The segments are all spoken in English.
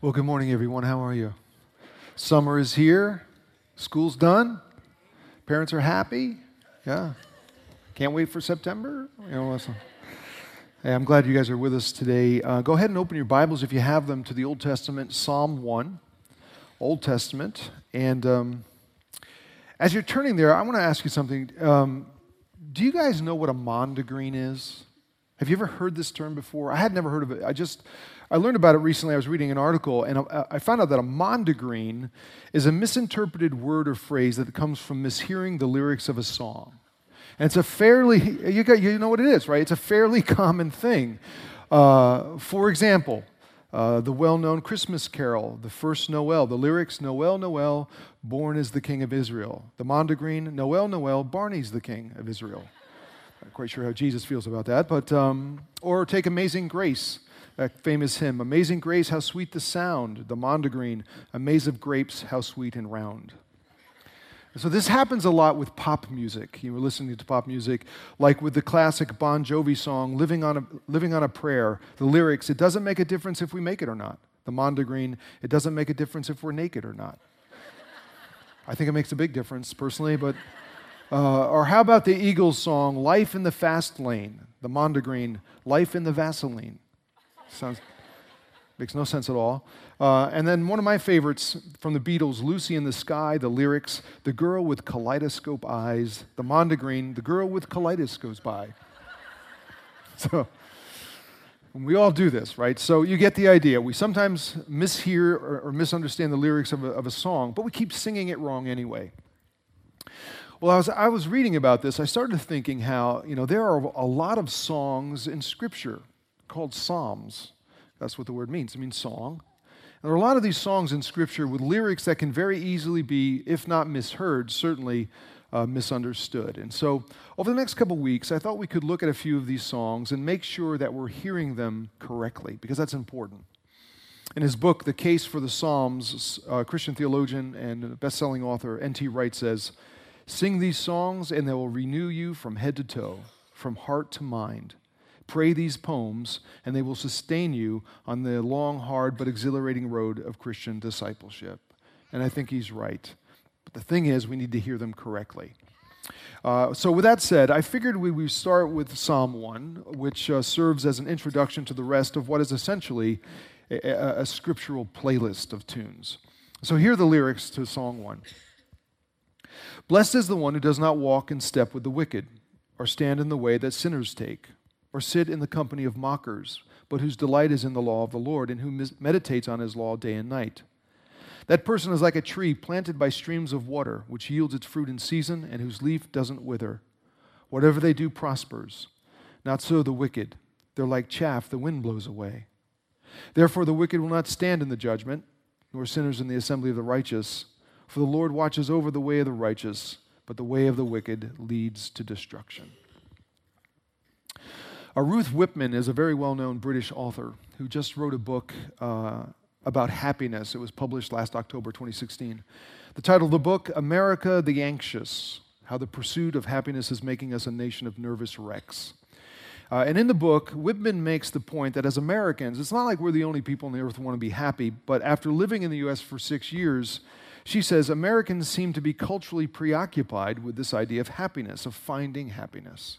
Well, good morning, everyone. How are you? Summer is here. School's done. Parents are happy. Yeah. Can't wait for September. You know. Hey, I'm glad you guys are with us today. Uh, go ahead and open your Bibles if you have them to the Old Testament, Psalm 1, Old Testament. And um, as you're turning there, I want to ask you something. Um, do you guys know what a mondegreen is? Have you ever heard this term before? I had never heard of it. I just I learned about it recently. I was reading an article, and I found out that a mondegreen is a misinterpreted word or phrase that comes from mishearing the lyrics of a song. And it's a fairly, you, got, you know what it is, right? It's a fairly common thing. Uh, for example, uh, the well known Christmas carol, the first Noel, the lyrics, Noel, Noel, born is the King of Israel. The mondegreen, Noel, Noel, Barney's the King of Israel. Not quite sure how Jesus feels about that, but, um, or take Amazing Grace that famous hymn, Amazing Grace, how sweet the sound, the mondegreen, a maze of grapes, how sweet and round. So this happens a lot with pop music. You were listening to pop music, like with the classic Bon Jovi song, Living on a, Living on a Prayer. The lyrics, it doesn't make a difference if we make it or not. The mondegreen, it doesn't make a difference if we're naked or not. I think it makes a big difference personally, but. Uh, or how about the Eagles song, Life in the Fast Lane? The mondegreen, Life in the Vaseline. Sounds makes no sense at all. Uh, and then one of my favorites from the Beatles, Lucy in the Sky, the lyrics, the girl with kaleidoscope eyes, the mondegreen, the girl with goes by. so we all do this, right? So you get the idea. We sometimes mishear or, or misunderstand the lyrics of a, of a song, but we keep singing it wrong anyway. Well, as I was reading about this, I started thinking how, you know, there are a lot of songs in Scripture called psalms. That's what the word means. It means song. And there are a lot of these songs in Scripture with lyrics that can very easily be, if not misheard, certainly uh, misunderstood. And so, over the next couple weeks, I thought we could look at a few of these songs and make sure that we're hearing them correctly, because that's important. In his book, The Case for the Psalms, uh, Christian theologian and best selling author N.T. Wright says, Sing these songs, and they will renew you from head to toe, from heart to mind. Pray these poems, and they will sustain you on the long, hard, but exhilarating road of Christian discipleship. And I think he's right. But the thing is, we need to hear them correctly. Uh, so, with that said, I figured we would start with Psalm 1, which uh, serves as an introduction to the rest of what is essentially a, a, a scriptural playlist of tunes. So, here are the lyrics to Song 1 Blessed is the one who does not walk in step with the wicked, or stand in the way that sinners take or sit in the company of mockers, but whose delight is in the law of the Lord, and who meditates on his law day and night. That person is like a tree planted by streams of water, which yields its fruit in season, and whose leaf doesn't wither. Whatever they do prospers. Not so the wicked. They're like chaff the wind blows away. Therefore, the wicked will not stand in the judgment, nor sinners in the assembly of the righteous. For the Lord watches over the way of the righteous, but the way of the wicked leads to destruction. Uh, Ruth Whippman is a very well known British author who just wrote a book uh, about happiness. It was published last October 2016. The title of the book, America the Anxious How the Pursuit of Happiness is Making Us a Nation of Nervous Wrecks. Uh, and in the book, Whippman makes the point that as Americans, it's not like we're the only people on the earth who want to be happy, but after living in the U.S. for six years, she says Americans seem to be culturally preoccupied with this idea of happiness, of finding happiness.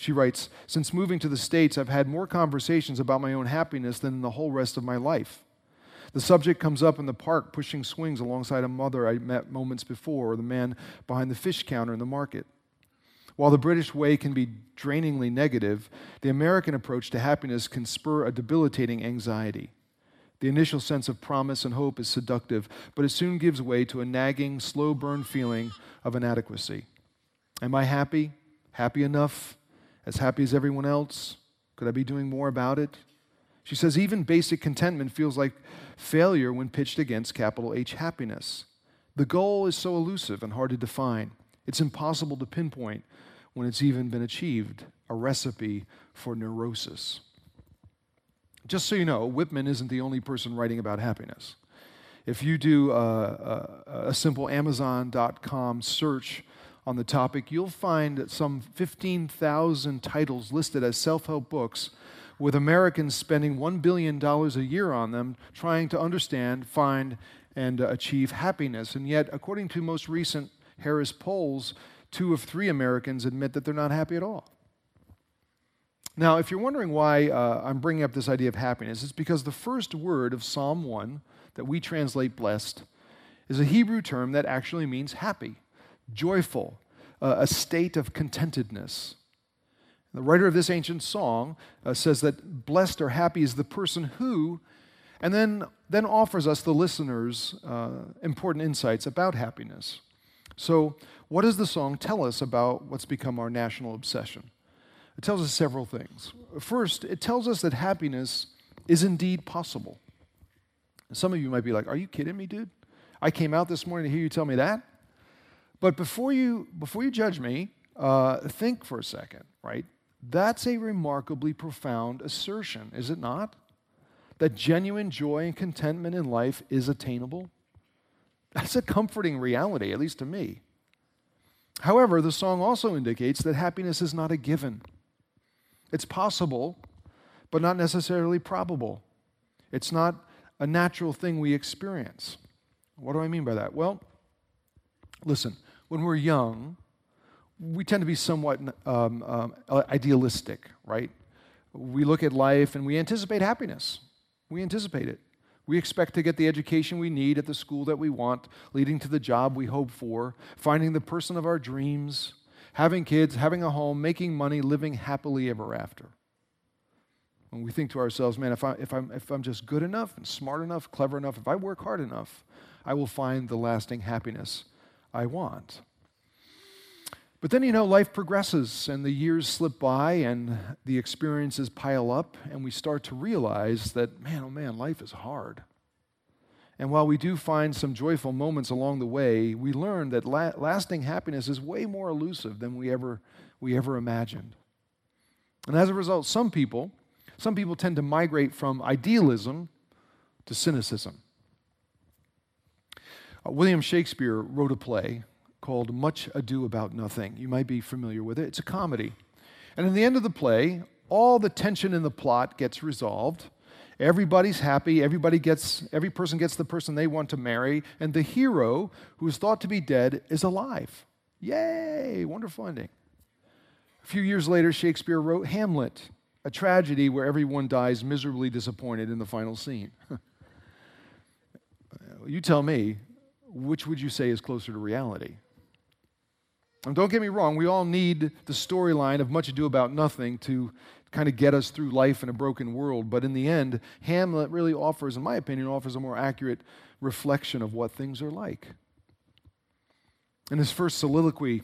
She writes, Since moving to the States, I've had more conversations about my own happiness than in the whole rest of my life. The subject comes up in the park pushing swings alongside a mother I met moments before, or the man behind the fish counter in the market. While the British way can be drainingly negative, the American approach to happiness can spur a debilitating anxiety. The initial sense of promise and hope is seductive, but it soon gives way to a nagging, slow burn feeling of inadequacy. Am I happy? Happy enough? As happy as everyone else? Could I be doing more about it? She says, even basic contentment feels like failure when pitched against capital H happiness. The goal is so elusive and hard to define. It's impossible to pinpoint when it's even been achieved, a recipe for neurosis. Just so you know, Whippman isn't the only person writing about happiness. If you do a, a, a simple Amazon.com search on the topic, you'll find some 15,000 titles listed as self help books with Americans spending $1 billion a year on them, trying to understand, find, and achieve happiness. And yet, according to most recent Harris polls, two of three Americans admit that they're not happy at all. Now, if you're wondering why uh, I'm bringing up this idea of happiness, it's because the first word of Psalm 1 that we translate blessed is a Hebrew term that actually means happy, joyful, uh, a state of contentedness. The writer of this ancient song uh, says that blessed or happy is the person who, and then, then offers us, the listeners, uh, important insights about happiness. So, what does the song tell us about what's become our national obsession? It tells us several things. First, it tells us that happiness is indeed possible. Some of you might be like, Are you kidding me, dude? I came out this morning to hear you tell me that. But before you, before you judge me, uh, think for a second, right? That's a remarkably profound assertion, is it not? That genuine joy and contentment in life is attainable. That's a comforting reality, at least to me. However, the song also indicates that happiness is not a given. It's possible, but not necessarily probable. It's not a natural thing we experience. What do I mean by that? Well, listen, when we're young, we tend to be somewhat um, um, idealistic, right? We look at life and we anticipate happiness. We anticipate it. We expect to get the education we need at the school that we want, leading to the job we hope for, finding the person of our dreams, having kids, having a home, making money, living happily ever after. When we think to ourselves, man, if, I, if, I'm, if I'm just good enough and smart enough, clever enough, if I work hard enough, I will find the lasting happiness I want. But then, you know, life progresses and the years slip by and the experiences pile up, and we start to realize that, man, oh man, life is hard. And while we do find some joyful moments along the way, we learn that la- lasting happiness is way more elusive than we ever, we ever imagined. And as a result, some people, some people tend to migrate from idealism to cynicism. Uh, William Shakespeare wrote a play called Much Ado About Nothing. You might be familiar with it. It's a comedy. And in the end of the play, all the tension in the plot gets resolved. Everybody's happy. Everybody gets, every person gets the person they want to marry. And the hero, who is thought to be dead, is alive. Yay! Wonderful ending. A few years later, Shakespeare wrote Hamlet, a tragedy where everyone dies miserably disappointed in the final scene. you tell me, which would you say is closer to reality? And don't get me wrong, we all need the storyline of Much Ado About Nothing to kind of get us through life in a broken world. But in the end, Hamlet really offers, in my opinion, offers a more accurate reflection of what things are like. In his first soliloquy,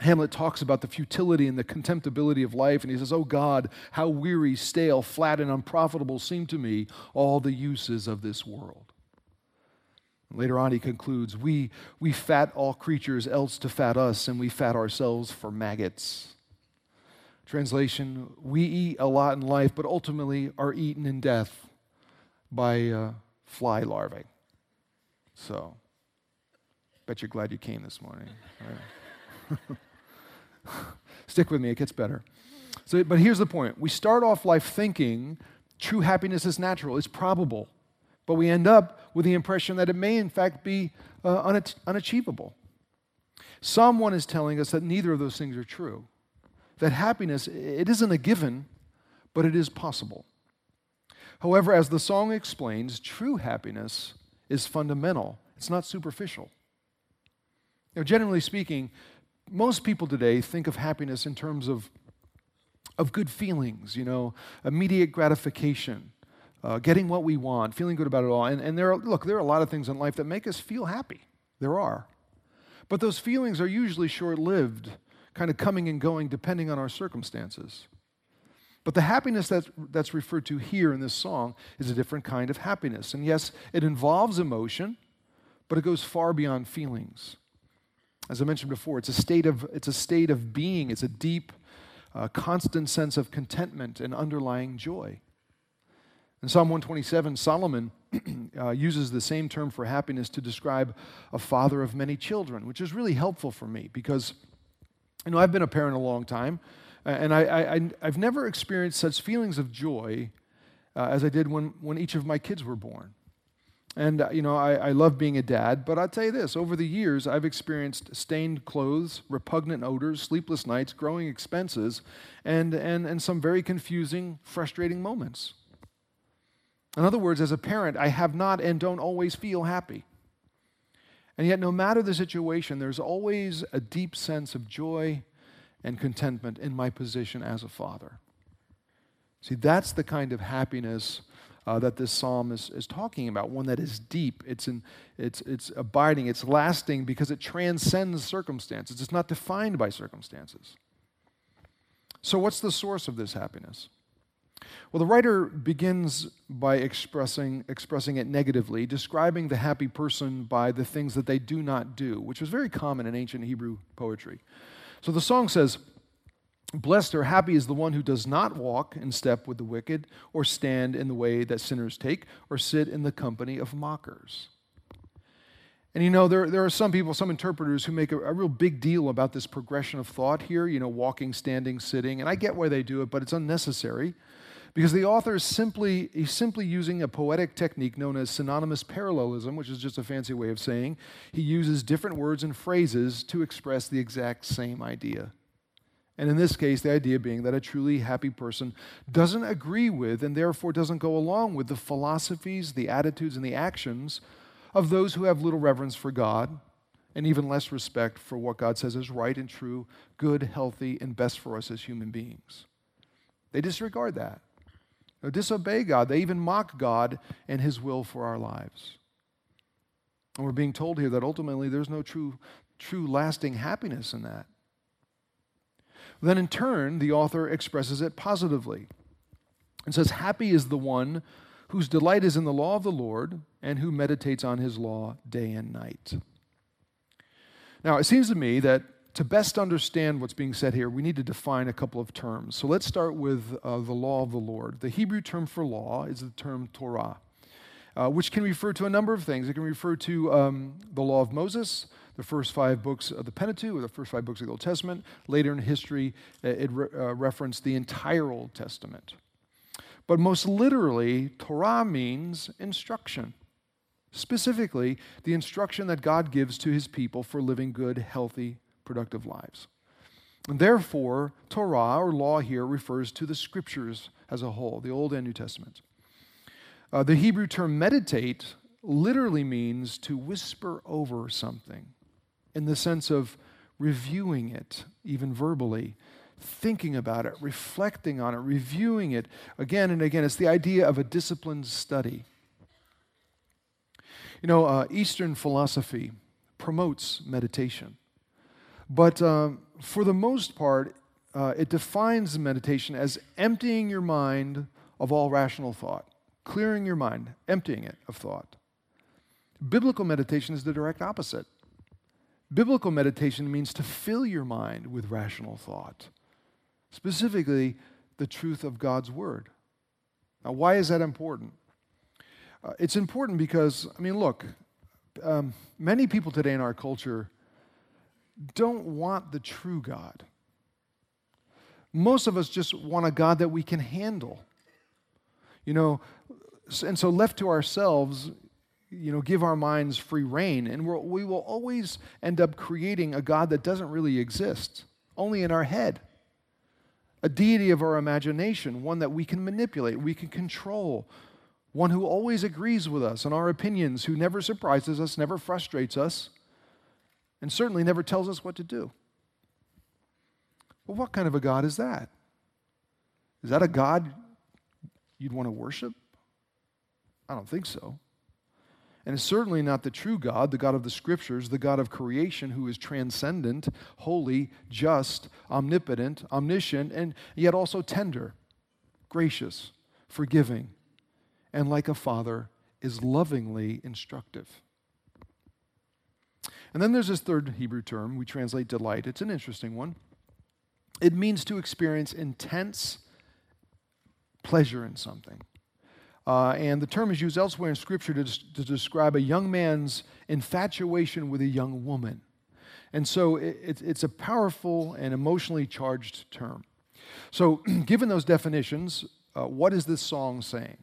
Hamlet talks about the futility and the contemptibility of life, and he says, Oh God, how weary, stale, flat, and unprofitable seem to me all the uses of this world. Later on, he concludes, we, we fat all creatures else to fat us, and we fat ourselves for maggots. Translation We eat a lot in life, but ultimately are eaten in death by uh, fly larvae. So, bet you're glad you came this morning. Right? Stick with me, it gets better. So, but here's the point we start off life thinking true happiness is natural, it's probable. But we end up with the impression that it may, in fact, be uh, une- unachievable. Psalm 1 is telling us that neither of those things are true. That happiness, it isn't a given, but it is possible. However, as the song explains, true happiness is fundamental, it's not superficial. Now, generally speaking, most people today think of happiness in terms of, of good feelings, you know, immediate gratification, uh, getting what we want, feeling good about it all. And, and there are, look, there are a lot of things in life that make us feel happy. There are. But those feelings are usually short lived, kind of coming and going depending on our circumstances. But the happiness that's, that's referred to here in this song is a different kind of happiness. And yes, it involves emotion, but it goes far beyond feelings. As I mentioned before, it's a state of, it's a state of being, it's a deep, uh, constant sense of contentment and underlying joy. In Psalm 127, Solomon uh, uses the same term for happiness to describe a father of many children, which is really helpful for me because, you know, I've been a parent a long time. And I, I, I've never experienced such feelings of joy uh, as I did when, when each of my kids were born. And, uh, you know, I, I love being a dad, but I'll tell you this over the years, I've experienced stained clothes, repugnant odors, sleepless nights, growing expenses, and, and, and some very confusing, frustrating moments. In other words, as a parent, I have not and don't always feel happy. And yet, no matter the situation, there's always a deep sense of joy and contentment in my position as a father. See, that's the kind of happiness uh, that this psalm is, is talking about, one that is deep, it's, in, it's, it's abiding, it's lasting because it transcends circumstances. It's not defined by circumstances. So, what's the source of this happiness? Well, the writer begins by expressing, expressing it negatively, describing the happy person by the things that they do not do, which was very common in ancient Hebrew poetry. So the song says, Blessed or happy is the one who does not walk in step with the wicked, or stand in the way that sinners take, or sit in the company of mockers. And you know, there, there are some people, some interpreters who make a, a, real big deal about this progression of thought here, you know, walking, standing, sitting. And I get why they do it, but it's unnecessary. Because the author is simply, he's simply using a poetic technique known as synonymous parallelism, which is just a fancy way of saying he uses different words and phrases to express the exact same idea. And in this case, the idea being that a truly happy person doesn't agree with and therefore doesn't go along with the philosophies, the attitudes, and the actions of those who have little reverence for God and even less respect for what God says is right and true, good, healthy, and best for us as human beings. They disregard that. Disobey God. They even mock God and His will for our lives. And we're being told here that ultimately there's no true, true lasting happiness in that. Then, in turn, the author expresses it positively and says, Happy is the one whose delight is in the law of the Lord and who meditates on his law day and night. Now, it seems to me that to best understand what's being said here, we need to define a couple of terms. So let's start with uh, the law of the Lord. The Hebrew term for law is the term Torah, uh, which can refer to a number of things. It can refer to um, the law of Moses, the first five books of the Pentateuch, or the first five books of the Old Testament. Later in history, uh, it re- uh, referenced the entire Old Testament. But most literally, Torah means instruction. Specifically, the instruction that God gives to his people for living good, healthy, productive lives. And therefore, Torah or law here refers to the scriptures as a whole, the Old and New Testament. Uh, the Hebrew term meditate literally means to whisper over something in the sense of reviewing it, even verbally, thinking about it, reflecting on it, reviewing it again and again. It's the idea of a disciplined study. You know, uh, Eastern philosophy promotes meditation. But um, for the most part, uh, it defines meditation as emptying your mind of all rational thought, clearing your mind, emptying it of thought. Biblical meditation is the direct opposite. Biblical meditation means to fill your mind with rational thought, specifically the truth of God's Word. Now, why is that important? Uh, it's important because, I mean, look, um, many people today in our culture don't want the true God. Most of us just want a God that we can handle. You know, and so left to ourselves, you know, give our minds free rein, and we we will always end up creating a God that doesn't really exist, only in our head. A deity of our imagination, one that we can manipulate, we can control, one who always agrees with us and our opinions, who never surprises us, never frustrates us, and certainly never tells us what to do. Well, what kind of a God is that? Is that a God you'd want to worship? I don't think so. And it's certainly not the true God, the God of the scriptures, the God of creation who is transcendent, holy, just, omnipotent, omniscient, and yet also tender, gracious, forgiving, and like a father, is lovingly instructive. And then there's this third Hebrew term we translate delight. It's an interesting one. It means to experience intense pleasure in something. Uh, and the term is used elsewhere in Scripture to, to, describe a young man's infatuation with a young woman. And so it, it's a powerful and emotionally charged term. So, given those definitions, uh, what is this song saying?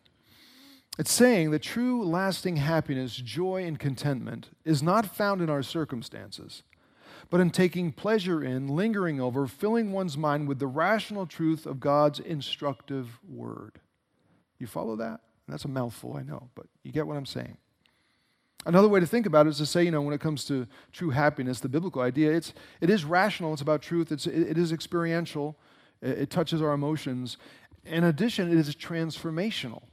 It's saying that true, lasting happiness, joy, and contentment is not found in our circumstances, but in taking pleasure in, lingering over, filling one's mind with the rational truth of God's instructive word. You follow that? that's a mouthful, I know, but you get what I'm saying. Another way to think about it is to say, you know, when it comes to true happiness, the biblical idea, it's, it is rational, it's about truth, it's, it, it is experiential, it, it touches our emotions. In addition, it is transformational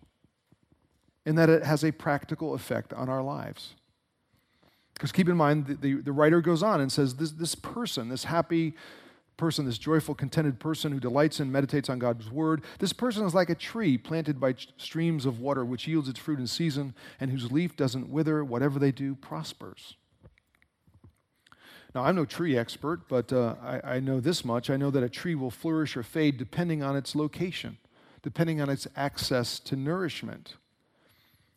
in that it has a practical effect on our lives. Because keep in mind, the, the, the, writer goes on and says, this, this person, this happy person, this joyful, contented person who delights and meditates on God's word, this person is like a tree planted by streams of water, which yields its fruit in season, and whose leaf doesn't wither. Whatever they do prospers. Now, I'm no tree expert, but uh, I, I know this much. I know that a tree will flourish or fade depending on its location, depending on its access to nourishment.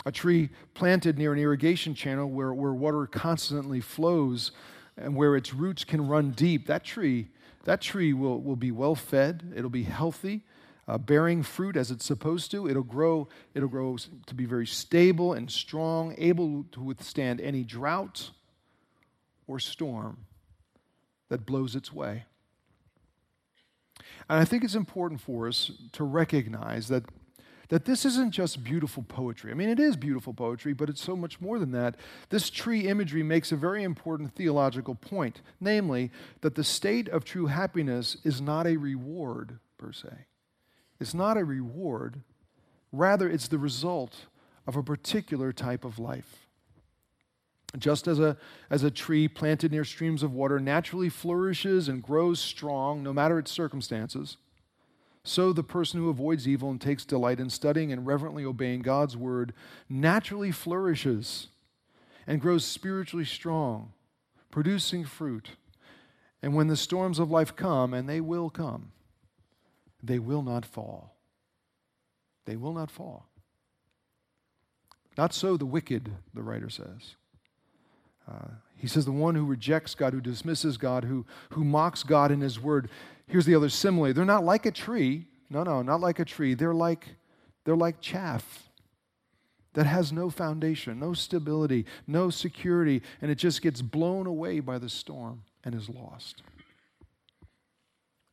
A tree planted near an irrigation channel where, where water constantly flows and where its roots can run deep, that tree, that tree will, will be well fed, it'll be healthy, uh, bearing fruit as it's supposed to. It'll grow, it'll grow to be very stable and strong, able to withstand any drought or storm that blows its way. And I think it's important for us to recognize that, that this isn't just beautiful poetry. I mean, it is beautiful poetry, but it's so much more than that. This tree imagery makes a very important theological point, namely, that the state of true happiness is not a reward, per se. It's not a reward, rather, it's the result of a particular type of life. Just as a, as a tree planted near streams of water naturally flourishes and grows strong no matter its circumstances, so the person who avoids evil and takes delight in studying and reverently obeying God's word naturally flourishes and grows spiritually strong, producing fruit. And when the storms of life come, and they will come, they will not fall. They will not fall. Not so the wicked, the writer says. Uh, he says, the one who rejects God, who dismisses God, who, who mocks God in his word. Here's the other simile. They're not like a tree. No, no, not like a tree. They're like, they're like chaff that has no foundation, no stability, no security, and it just gets blown away by the storm and is lost.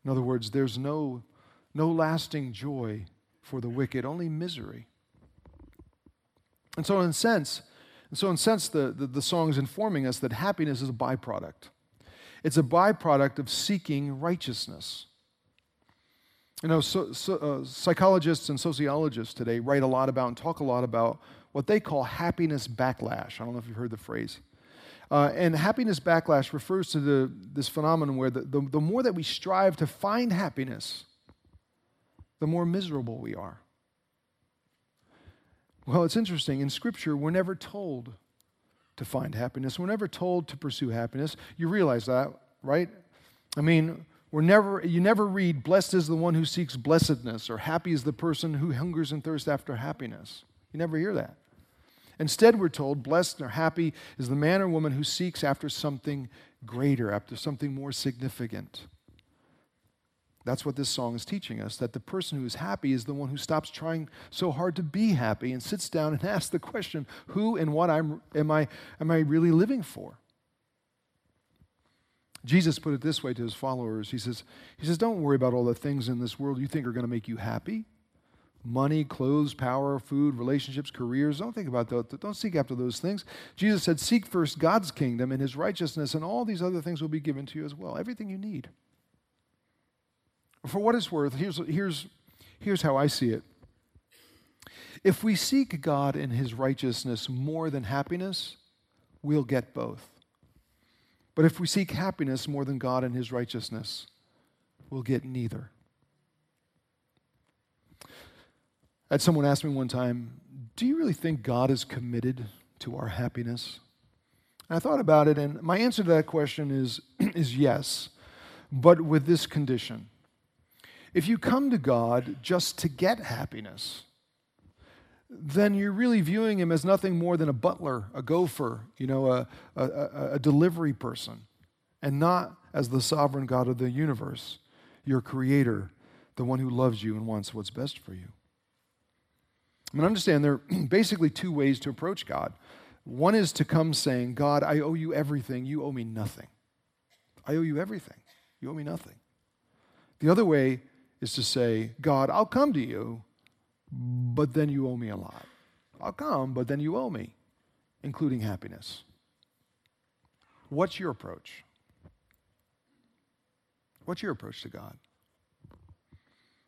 In other words, there's no, no lasting joy for the wicked, only misery. And so, in a sense, and so, in a sense, the, the, the song is informing us that happiness is a byproduct. It's a byproduct of seeking righteousness. You know, so, so, uh, psychologists and sociologists today write a lot about and talk a lot about what they call happiness backlash. I don't know if you've heard the phrase. Uh, and happiness backlash refers to the, this phenomenon where the, the, the more that we strive to find happiness, the more miserable we are. Well, it's interesting. In Scripture, we're never told to find happiness. We're never told to pursue happiness. You realize that, right? I mean, we're never, you never read, Blessed is the one who seeks blessedness, or Happy is the person who hungers and thirsts after happiness. You never hear that. Instead, we're told, Blessed or happy is the man or woman who seeks after something greater, after something more significant. That's what this song is teaching us that the person who is happy is the one who stops trying so hard to be happy and sits down and asks the question, who and what I'm, am, I, am I really living for? Jesus put it this way to his followers. He says, he says, Don't worry about all the things in this world you think are going to make you happy money, clothes, power, food, relationships, careers. Don't think about those. Don't seek after those things. Jesus said, Seek first God's kingdom and his righteousness, and all these other things will be given to you as well. Everything you need. For what it's worth, here's, here's, here's how I see it. If we seek God and His righteousness more than happiness, we'll get both. But if we seek happiness more than God and His righteousness, we'll get neither. I had someone ask me one time, Do you really think God is committed to our happiness? And I thought about it, and my answer to that question is, is yes, but with this condition if you come to God just to get happiness, then you're really viewing him as nothing more than a butler, a gopher, you know, a, a, a, delivery person, and not as the sovereign God of the universe, your creator, the one who loves you and wants what's best for you. I mean, understand there are basically two ways to approach God. One is to come saying, God, I owe you everything. You owe me nothing. I owe you everything. You owe me nothing. The other way is to say, God, I'll come to you, but then you owe me a lot. I'll come, but then you owe me, including happiness. What's your approach? What's your approach to God?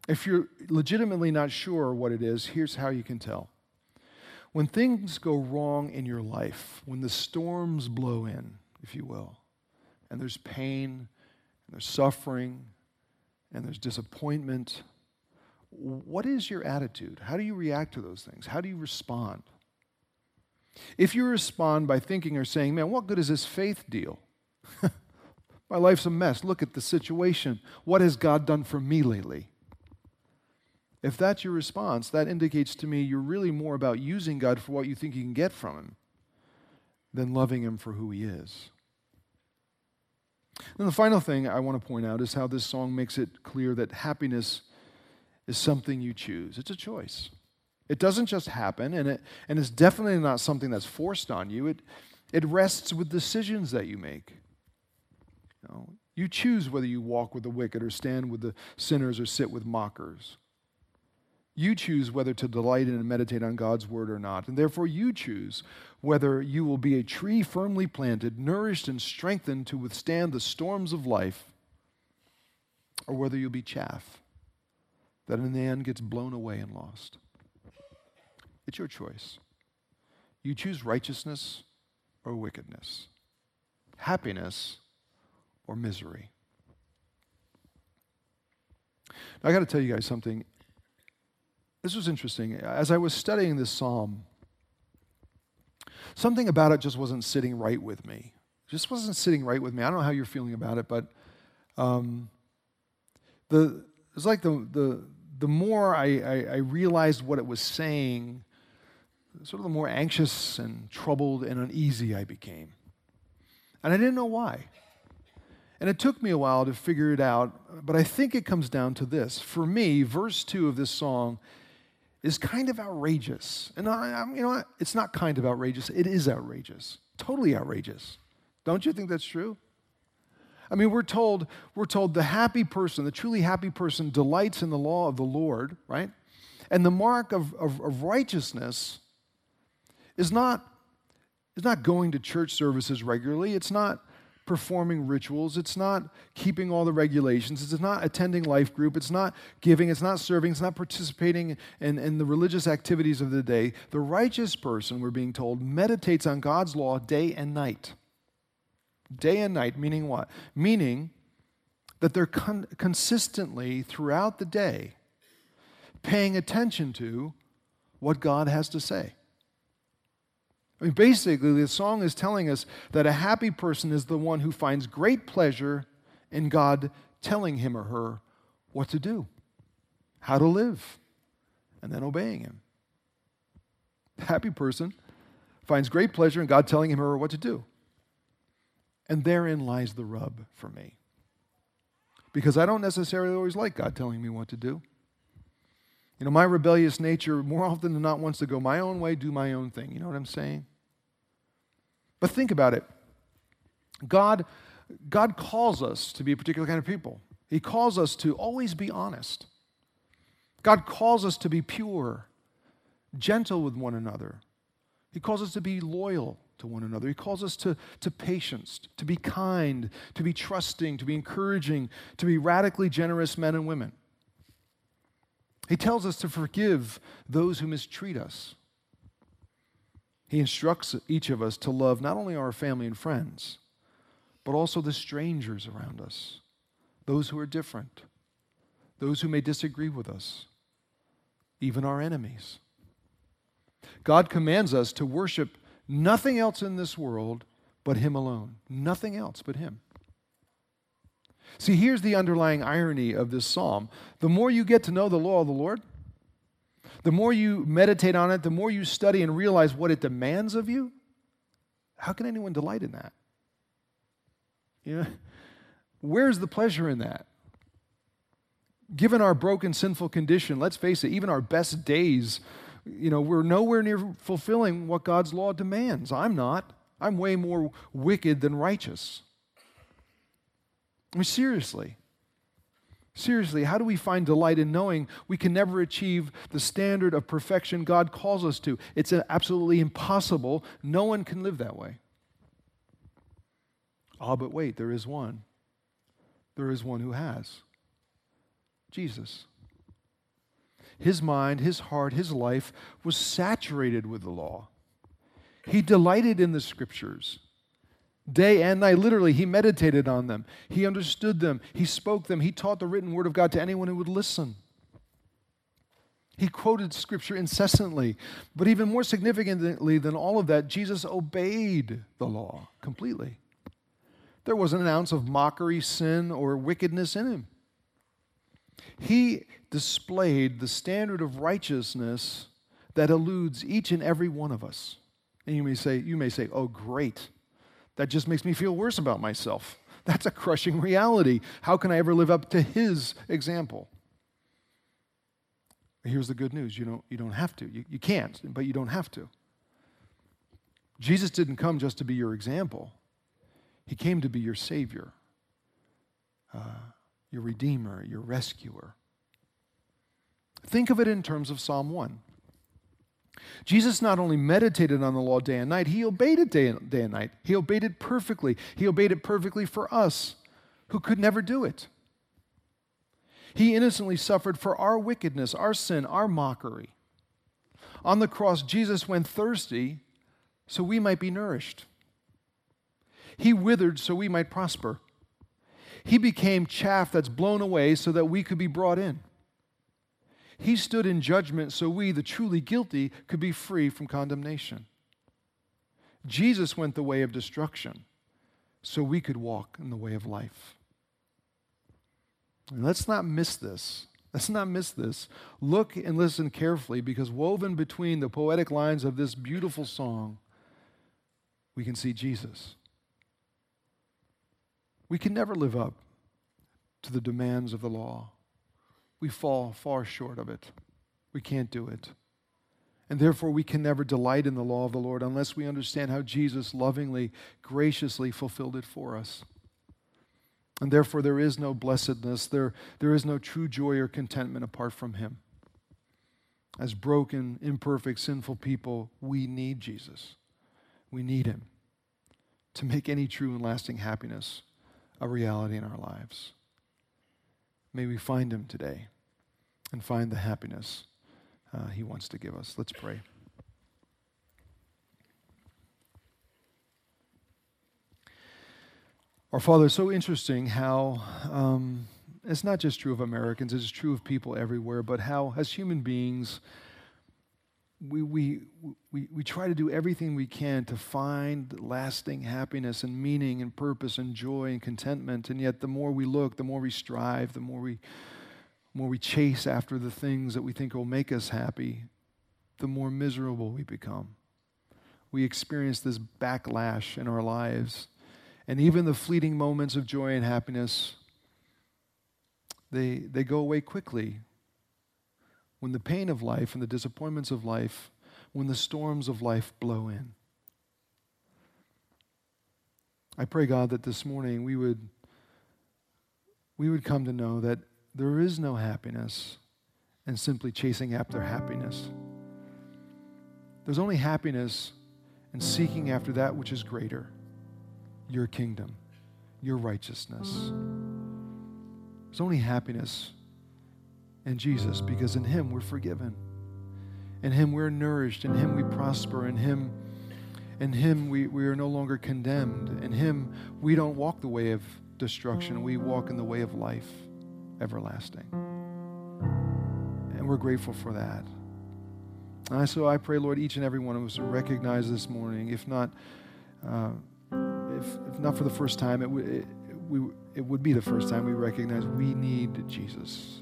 If you're legitimately not sure what it is, here's how you can tell. When things go wrong in your life, when the storms blow in, if you will, and there's pain, and there's suffering, and there's disappointment, what is your attitude? How do you react to those things? How do you respond? If you respond by thinking or saying, man, what good is this faith deal? My life's a mess. Look at the situation. What has God done for me lately? If that's your response, that indicates to me you're really more about using God for what you think you can get from Him than loving Him for who He is. And the final thing I want to point out is how this song makes it clear that happiness is something you choose. It's a choice. It doesn't just happen, and, it, and it's definitely not something that's forced on you. It, it rests with decisions that you make. You, know, you choose whether you walk with the wicked or stand with the sinners or sit with mockers. You choose whether to delight in and meditate on God's word or not. And therefore, you choose whether you will be a tree firmly planted, nourished and strengthened to withstand the storms of life, or whether you'll be chaff that in the end gets blown away and lost. It's your choice. You choose righteousness or wickedness, happiness or misery. Now, I got to tell you guys something. This was interesting. As I was studying this psalm, something about it just wasn't sitting right with me. It just wasn't sitting right with me. I don't know how you're feeling about it, but um, the it's like the the the more I, I, I realized what it was saying, sort of the more anxious and troubled and uneasy I became. And I didn't know why. And it took me a while to figure it out, but I think it comes down to this. For me, verse 2 of this song is kind of outrageous. And I, you know what? It's not kind of outrageous, it is outrageous. Totally outrageous. Don't you think that's true? I mean, we're told, we're told the happy person, the truly happy person, delights in the law of the Lord, right? And the mark of, of, of righteousness is not, is not going to church services regularly. It's not performing rituals. It's not keeping all the regulations. It's not attending life group. It's not giving. It's not serving. It's not participating in, in the religious activities of the day. The righteous person, we're being told, meditates on God's law day and night. Day and night, meaning what? Meaning that they're con- consistently throughout the day paying attention to what God has to say. I mean, basically, the song is telling us that a happy person is the one who finds great pleasure in God telling him or her what to do, how to live, and then obeying Him. The happy person finds great pleasure in God telling him or her what to do. And therein lies the rub for me. Because I don't necessarily always like God telling me what to do. You know, my rebellious nature, more often than not, wants to go my own way, do my own thing. You know what I'm saying? But think about it. God, God calls us to be a particular kind of people. He calls us to always be honest. God calls us to be pure, gentle with one another. He calls us to be loyal to one another. He calls us to, to patience, to be kind, to be trusting, to be encouraging, to be radically generous men and women. He tells us to forgive those who mistreat us. He instructs each of us to love not only our family and friends, but also the strangers around us, those who are different, those who may disagree with us, even our enemies. God commands us to worship nothing else in this world but Him alone. Nothing else but Him. See, here's the underlying irony of this psalm. The more you get to know the law of the Lord, the more you meditate on it, the more you study and realize what it demands of you, how can anyone delight in that? You know, where's the pleasure in that? Given our broken, sinful condition, let's face it, even our best days, you know, we're nowhere near fulfilling what God's law demands. I'm not. I'm way more wicked than righteous. I mean, seriously. Seriously, how do we find delight in knowing we can never achieve the standard of perfection God calls us to? It's absolutely impossible. No one can live that way. Ah, but wait, there is one. There is one who has Jesus. His mind, his heart, his life was saturated with the law. He delighted in the scriptures. Day and night, literally, he meditated on them. He understood them. He spoke them. He taught the written word of God to anyone who would listen. He quoted scripture incessantly. But even more significantly than all of that, Jesus obeyed the law completely. There wasn't an ounce of mockery, sin, or wickedness in him. He displayed the standard of righteousness that eludes each and every one of us. And you may say, you may say, oh, great. That just makes me feel worse about myself. That's a crushing reality. How can I ever live up to his example? Here's the good news you don't, you don't have to. You, you can't, but you don't have to. Jesus didn't come just to be your example, He came to be your Savior, uh, your Redeemer, your rescuer. Think of it in terms of Psalm 1. Jesus not only meditated on the law day and night, he obeyed it day and, day and night. He obeyed it perfectly. He obeyed it perfectly for us who could never do it. He innocently suffered for our wickedness, our sin, our mockery. On the cross, Jesus went thirsty so we might be nourished. He withered so we might prosper. He became chaff that's blown away so that we could be brought in. He stood in judgment so we, the truly guilty, could be free from condemnation. Jesus went the way of destruction so we could walk in the way of life. And let's not miss this. Let's not miss this. Look and listen carefully because woven between the poetic lines of this beautiful song, we can see Jesus. We can never live up to the demands of the law we fall far short of it. We can't do it. And therefore, we can never delight in the law of the Lord unless we understand how Jesus lovingly, graciously fulfilled it for us. And therefore, there is no blessedness, there, there is no true joy or contentment apart from Him. As broken, imperfect, sinful people, we need Jesus. We need Him to make any true and lasting happiness a reality in our lives. May we find Him today and find the happiness uh, He wants to give us. Let's pray. Our Father, so interesting how um, it's not just true of Americans, it's true of people everywhere, but how, as human beings, we, we, we, we try to do everything we can to find lasting happiness and meaning and purpose and joy and contentment. And yet, the more we look, the more we strive, the more we more we chase after the things that we think will make us happy, the more miserable we become. We experience this backlash in our lives. And even the fleeting moments of joy and happiness, they, they go away quickly when the pain of life and the disappointments of life, when the storms of life blow in. I pray, God, that this morning we would, we would come to know that there is no happiness in simply chasing after happiness. There's only happiness in seeking after that which is greater your kingdom, your righteousness. There's only happiness in Jesus because in Him we're forgiven. In Him we're nourished. In Him we prosper. In Him, in Him we, we are no longer condemned. In Him we don't walk the way of destruction, we walk in the way of life everlasting. And we're grateful for that. And so I pray, Lord, each and every one of us to recognize this morning, if not, uh, if, if not for the first time, it, w- it, we, it would be the first time we recognize we need Jesus.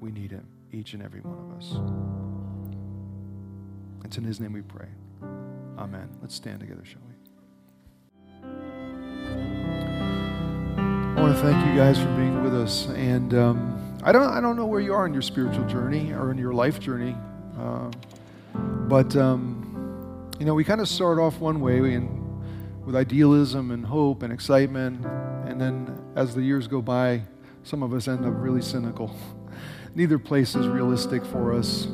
We need him, each and every one of us. It's in his name we pray. Amen. Let's stand together, shall we? Thank you guys for being with us. And um, I don't, I don't know where you are in your spiritual journey or in your life journey, uh, but um, you know, we kind of start off one way and with idealism and hope and excitement, and then as the years go by, some of us end up really cynical. Neither place is realistic for us.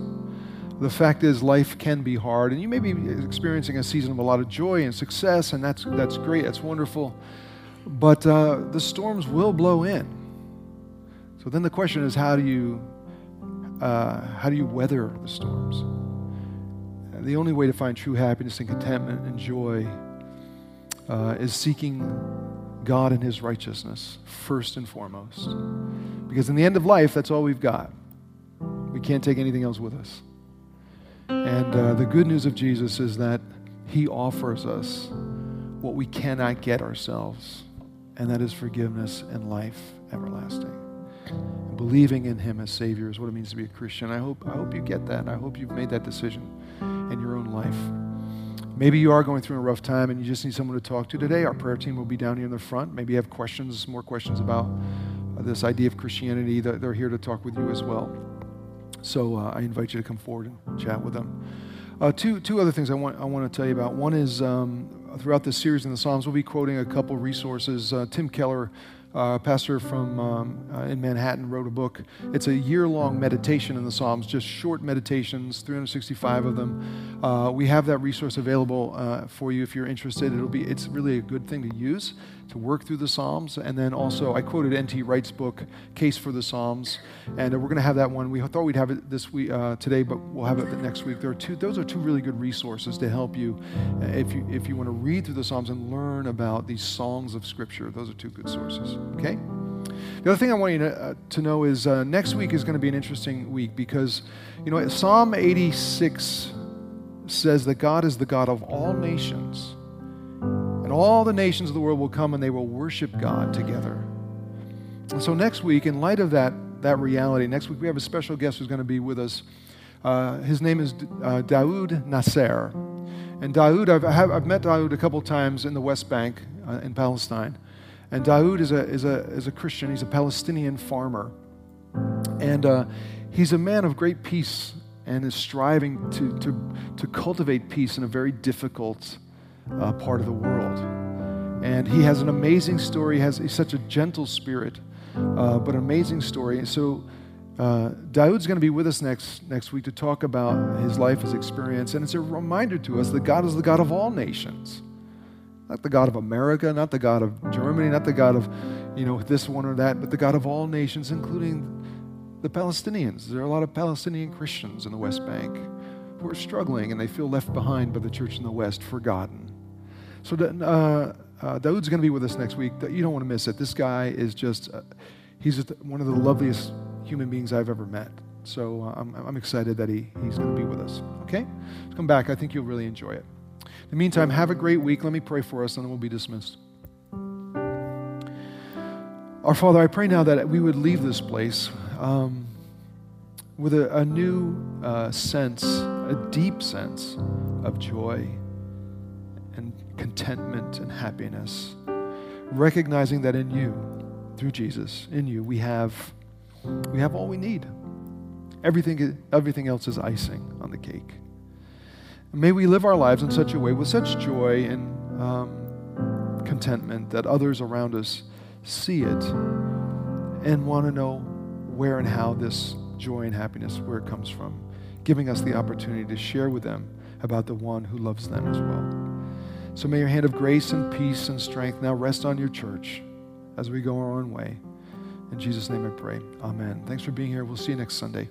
The fact is, life can be hard, and you may be experiencing a season of a lot of joy and success, and that's, that's great, that's wonderful. But uh, the storms will blow in. So then the question is, how do you, uh, how do you weather the storms? The only way to find true happiness and contentment and joy uh, is seeking God and His righteousness first and foremost. Because in the end of life, that's all we've got. We can't take anything else with us. And uh, the good news of Jesus is that He offers us what we cannot get ourselves, and that is forgiveness and life everlasting believing in Him as Savior is what it means to be a Christian. I hope, I hope you get that. I hope you've made that decision in your own life. Maybe you are going through a rough time and you just need someone to talk to today. Our prayer team will be down here in the front. Maybe you have questions, more questions about uh, this idea of Christianity. They're here to talk with you as well. So uh, I invite you to come forward and chat with them. Uh, two, two other things I want, I want to tell you about. One is um, throughout this series in the Psalms, we'll be quoting a couple resources. Uh, Tim Keller uh, pastor from um, uh, in Manhattan wrote a book. It's a year-long meditation in the Psalms, just short meditations, 365 of them. Uh, we have that resource available uh, for you if you're interested. It'll be it's really a good thing to use to work through the Psalms. And then also, I quoted N.T. Wright's book, Case for the Psalms, and we're going to have that one. We thought we'd have it this week uh, today, but we'll have it next week. There are two; those are two really good resources to help you uh, if you if you want to read through the Psalms and learn about these songs of Scripture. Those are two good sources. Okay. The other thing I want you to, uh, to know is uh, next week is going to be an interesting week because, you know, Psalm 86 says that God is the God of all nations. And all the nations of the world will come and they will worship God together. And so next week, in light of that, that reality, next week we have a special guest who's going to be with us. Uh, his name is uh, Daoud Nassar. And Daoud, I've, I've met Daoud a couple times in the West Bank uh, in Palestine. And Daoud is a, is, a, is a Christian, he's a Palestinian farmer. And uh, he's a man of great peace and is striving to, to, to cultivate peace in a very difficult uh, part of the world. And he has an amazing story. He has he's such a gentle spirit, uh, but an amazing story. So uh, Daoud's going to be with us next next week to talk about his life, his experience, and it's a reminder to us that God is the God of all nations, not the God of America, not the God of Germany, not the God of you know this one or that, but the God of all nations, including the Palestinians. There are a lot of Palestinian Christians in the West Bank who are struggling and they feel left behind by the church in the West, forgotten. So uh, uh, Daoud's going to be with us next week. You don't want to miss it. This guy is just, uh, he's just one of the loveliest human beings I've ever met. So uh, I'm, I'm excited that he, he's going to be with us. Okay? Come back. I think you'll really enjoy it. In the meantime, have a great week. Let me pray for us, and then we'll be dismissed. Our Father, I pray now that we would leave this place um, with a, a new uh, sense, a deep sense of joy contentment and happiness, recognizing that in you, through Jesus, in you, we have, we have all we need. Everything, everything else is icing on the cake. May we live our lives in such a way with such joy and um, contentment that others around us see it and want to know where and how this joy and happiness, where it comes from, giving us the opportunity to share with them about the one who loves them as well. So may your hand of grace and peace and strength now rest on your church as we go our own way. In Jesus' name I pray. Amen. Thanks for being here. We'll see you next Sunday.